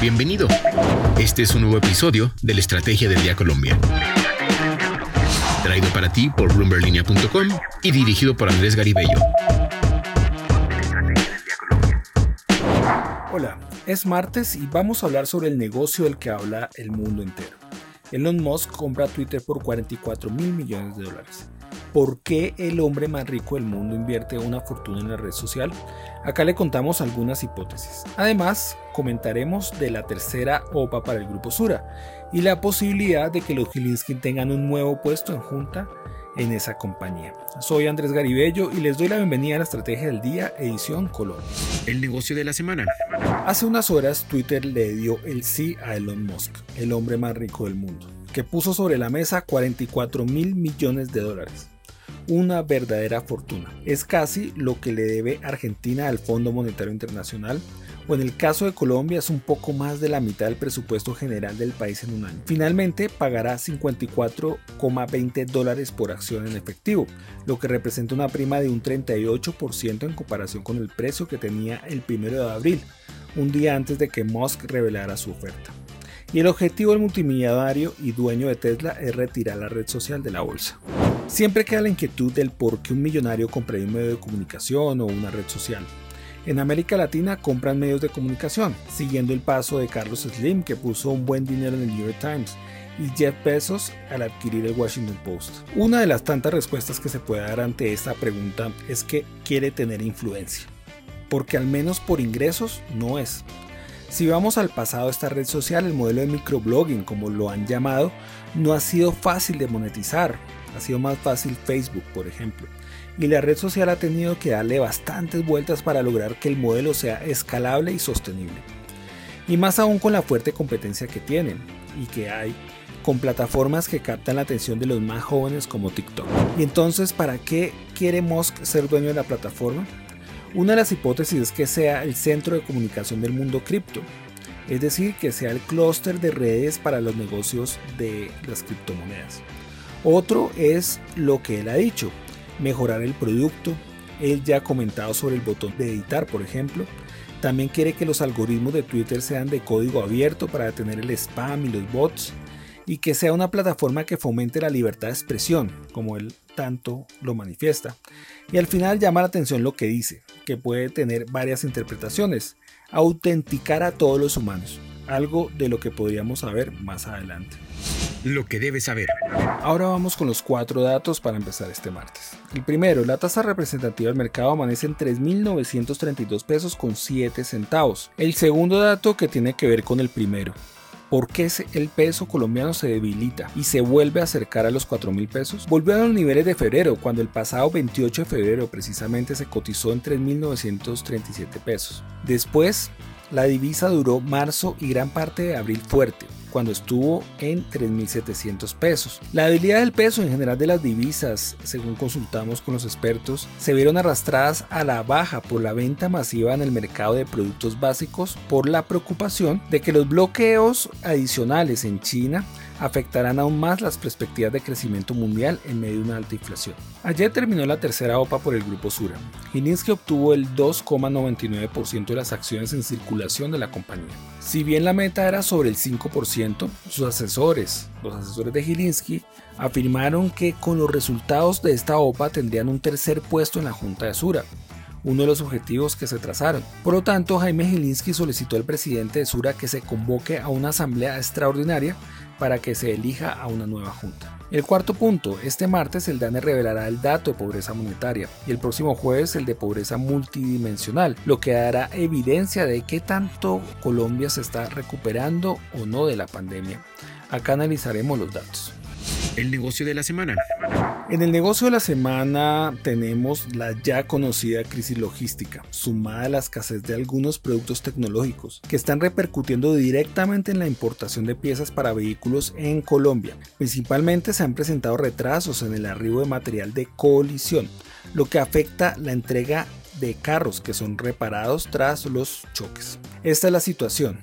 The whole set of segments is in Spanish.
Bienvenido. Este es un nuevo episodio de la Estrategia del Día Colombia. Traído para ti por bloomberlinia.com y dirigido por Andrés Garibello. Hola, es martes y vamos a hablar sobre el negocio del que habla el mundo entero. Elon Musk compra Twitter por 44 mil millones de dólares. ¿Por qué el hombre más rico del mundo invierte una fortuna en la red social? Acá le contamos algunas hipótesis. Además, comentaremos de la tercera OPA para el grupo Sura y la posibilidad de que los Gilinski tengan un nuevo puesto en junta en esa compañía. Soy Andrés Garibello y les doy la bienvenida a la Estrategia del Día, edición Colombia. El negocio de la semana. Hace unas horas Twitter le dio el sí a Elon Musk, el hombre más rico del mundo, que puso sobre la mesa 44 mil millones de dólares una verdadera fortuna. Es casi lo que le debe Argentina al Fondo Monetario Internacional, o en el caso de Colombia es un poco más de la mitad del presupuesto general del país en un año. Finalmente pagará 54,20 dólares por acción en efectivo, lo que representa una prima de un 38% en comparación con el precio que tenía el 1 de abril, un día antes de que Musk revelara su oferta. Y el objetivo del multimillonario y dueño de Tesla es retirar la red social de la bolsa. Siempre queda la inquietud del por qué un millonario compraría un medio de comunicación o una red social. En América Latina compran medios de comunicación, siguiendo el paso de Carlos Slim, que puso un buen dinero en el New York Times, y Jeff Bezos al adquirir el Washington Post. Una de las tantas respuestas que se puede dar ante esta pregunta es que quiere tener influencia, porque al menos por ingresos no es. Si vamos al pasado de esta red social, el modelo de microblogging, como lo han llamado, no ha sido fácil de monetizar, ha sido más fácil Facebook, por ejemplo. Y la red social ha tenido que darle bastantes vueltas para lograr que el modelo sea escalable y sostenible. Y más aún con la fuerte competencia que tienen y que hay con plataformas que captan la atención de los más jóvenes como TikTok. Y entonces, ¿para qué quiere Musk ser dueño de la plataforma? Una de las hipótesis es que sea el centro de comunicación del mundo cripto, es decir, que sea el clúster de redes para los negocios de las criptomonedas. Otro es lo que él ha dicho, mejorar el producto. Él ya ha comentado sobre el botón de editar, por ejemplo. También quiere que los algoritmos de Twitter sean de código abierto para detener el spam y los bots. Y que sea una plataforma que fomente la libertad de expresión, como él tanto lo manifiesta. Y al final llama la atención lo que dice, que puede tener varias interpretaciones. Autenticar a todos los humanos, algo de lo que podríamos saber más adelante. Lo que debes saber. Ahora vamos con los cuatro datos para empezar este martes. El primero, la tasa representativa del mercado amanece en 3.932 pesos con 7 centavos. El segundo dato que tiene que ver con el primero. ¿Por qué el peso colombiano se debilita y se vuelve a acercar a los 4 mil pesos? Volvió a los niveles de febrero, cuando el pasado 28 de febrero precisamente se cotizó en 3.937 pesos. Después, la divisa duró marzo y gran parte de abril fuerte, cuando estuvo en 3.700 pesos. La debilidad del peso en general de las divisas, según consultamos con los expertos, se vieron arrastradas a la baja por la venta masiva en el mercado de productos básicos por la preocupación de que los bloqueos adicionales en China afectarán aún más las perspectivas de crecimiento mundial en medio de una alta inflación. Ayer terminó la tercera OPA por el grupo Sura. Gilinski obtuvo el 2,99% de las acciones en circulación de la compañía. Si bien la meta era sobre el 5%, sus asesores, los asesores de Gilinski, afirmaron que con los resultados de esta OPA tendrían un tercer puesto en la junta de Sura, uno de los objetivos que se trazaron. Por lo tanto, Jaime Gilinski solicitó al presidente de Sura que se convoque a una asamblea extraordinaria para que se elija a una nueva junta. El cuarto punto, este martes el DANE revelará el dato de pobreza monetaria y el próximo jueves el de pobreza multidimensional, lo que dará evidencia de qué tanto Colombia se está recuperando o no de la pandemia. Acá analizaremos los datos. El negocio de la semana. En el negocio de la semana tenemos la ya conocida crisis logística, sumada a la escasez de algunos productos tecnológicos, que están repercutiendo directamente en la importación de piezas para vehículos en Colombia. Principalmente se han presentado retrasos en el arribo de material de colisión, lo que afecta la entrega de carros que son reparados tras los choques. Esta es la situación.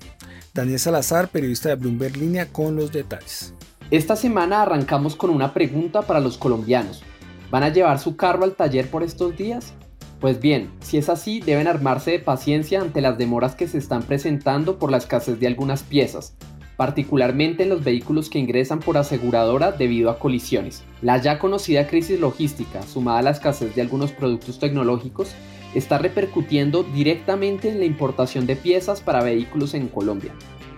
Daniel Salazar, periodista de Bloomberg Línea, con los detalles. Esta semana arrancamos con una pregunta para los colombianos. ¿Van a llevar su carro al taller por estos días? Pues bien, si es así, deben armarse de paciencia ante las demoras que se están presentando por la escasez de algunas piezas, particularmente en los vehículos que ingresan por aseguradora debido a colisiones. La ya conocida crisis logística, sumada a la escasez de algunos productos tecnológicos, está repercutiendo directamente en la importación de piezas para vehículos en Colombia.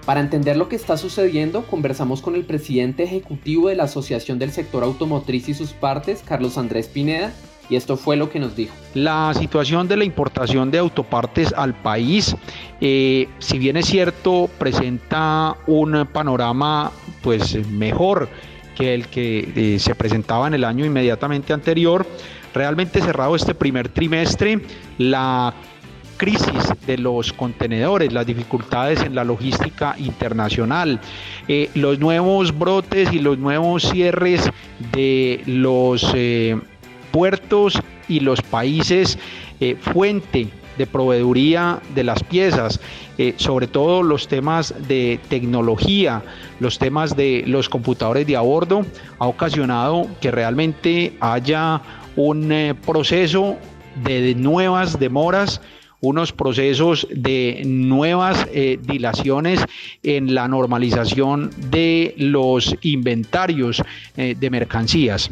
Para entender lo que está sucediendo, conversamos con el presidente ejecutivo de la Asociación del Sector Automotriz y sus partes, Carlos Andrés Pineda, y esto fue lo que nos dijo. La situación de la importación de autopartes al país, eh, si bien es cierto, presenta un panorama pues mejor que el que eh, se presentaba en el año inmediatamente anterior. Realmente cerrado este primer trimestre, la crisis de los contenedores, las dificultades en la logística internacional, eh, los nuevos brotes y los nuevos cierres de los puertos y los países eh, fuente de proveeduría de las piezas, eh, sobre todo los temas de tecnología, los temas de los computadores de a bordo, ha ocasionado que realmente haya un eh, proceso de nuevas demoras unos procesos de nuevas dilaciones en la normalización de los inventarios de mercancías.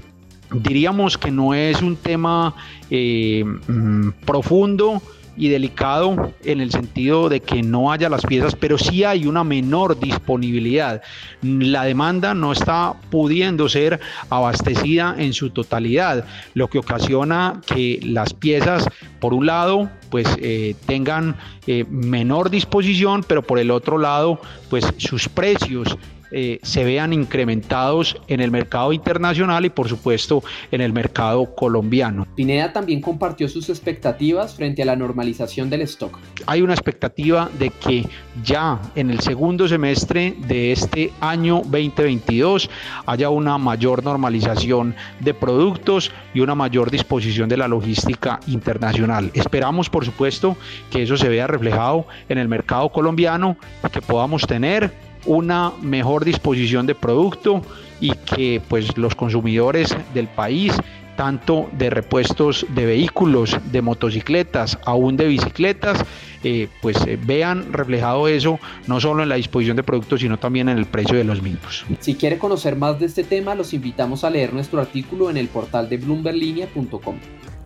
Diríamos que no es un tema eh, mm, profundo y delicado en el sentido de que no haya las piezas, pero sí hay una menor disponibilidad. La demanda no está pudiendo ser abastecida en su totalidad, lo que ocasiona que las piezas, por un lado, pues eh, tengan eh, menor disposición, pero por el otro lado, pues sus precios eh, se vean incrementados en el mercado internacional y por supuesto en el mercado colombiano. Pineda también compartió sus expectativas frente a la normalización del stock. Hay una expectativa de que ya en el segundo semestre de este año 2022 haya una mayor normalización de productos y una mayor disposición de la logística internacional. Esperamos por supuesto que eso se vea reflejado en el mercado colombiano, que podamos tener una mejor disposición de producto y que pues los consumidores del país tanto de repuestos de vehículos, de motocicletas, aún de bicicletas, eh, pues eh, vean reflejado eso no solo en la disposición de productos, sino también en el precio de los mismos. Si quiere conocer más de este tema, los invitamos a leer nuestro artículo en el portal de bloomberlinia.com.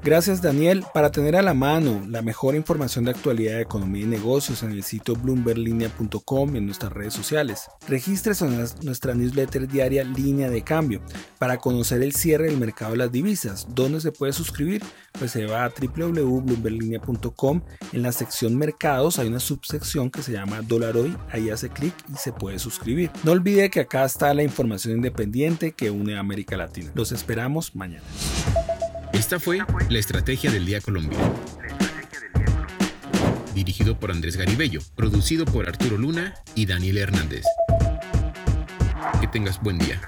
Gracias Daniel. Para tener a la mano la mejor información de actualidad de economía y negocios en el sitio bloomberlinia.com y en nuestras redes sociales. Regístrese en nuestra newsletter diaria Línea de Cambio para conocer el cierre del mercado de las divisas. ¿Dónde se puede suscribir? Pues se va a www.bloomberlinia.com. En la sección mercados hay una subsección que se llama Dólar Hoy. Ahí hace clic y se puede suscribir. No olvide que acá está la información independiente que une a América Latina. Los esperamos mañana. Esta fue la Estrategia del Día Colombia. Dirigido por Andrés Garibello, producido por Arturo Luna y Daniel Hernández. Que tengas buen día.